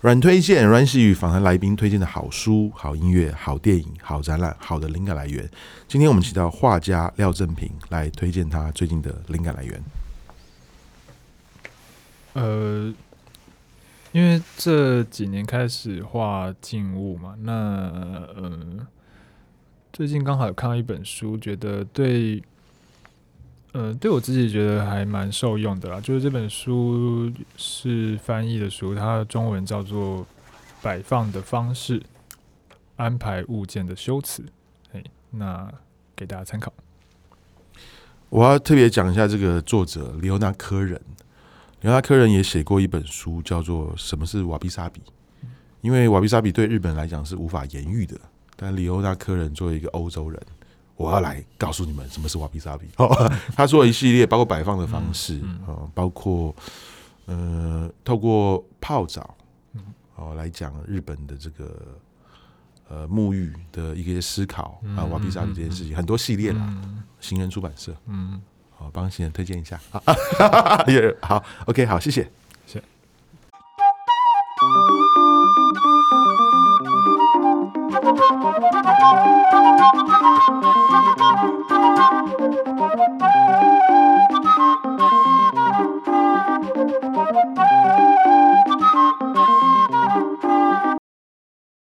软推荐，阮喜与访谈来宾推荐的好书、好音乐、好电影、好展览、好的灵感来源。今天我们请到画家廖正平来推荐他最近的灵感来源。呃，因为这几年开始画静物嘛，那呃，最近刚好有看到一本书，觉得对。呃，对我自己觉得还蛮受用的啦。就是这本书是翻译的书，它的中文叫做《摆放的方式：安排物件的修辞》。哎，那给大家参考。我要特别讲一下这个作者里欧纳科人。里欧纳科人也写过一本书，叫做《什么是瓦比萨比》。因为瓦比萨比对日本来讲是无法言喻的，但里欧纳科人作为一个欧洲人。我要来告诉你们什么是瓦比萨比。他说了一系列，包括摆放的方式，啊，包括呃，透过泡澡，哦，来讲日本的这个呃沐浴的一个思考啊，瓦比萨比这件事情，很多系列啦。行人出版社，嗯，好，帮新人推荐一下。好，OK，好，谢谢。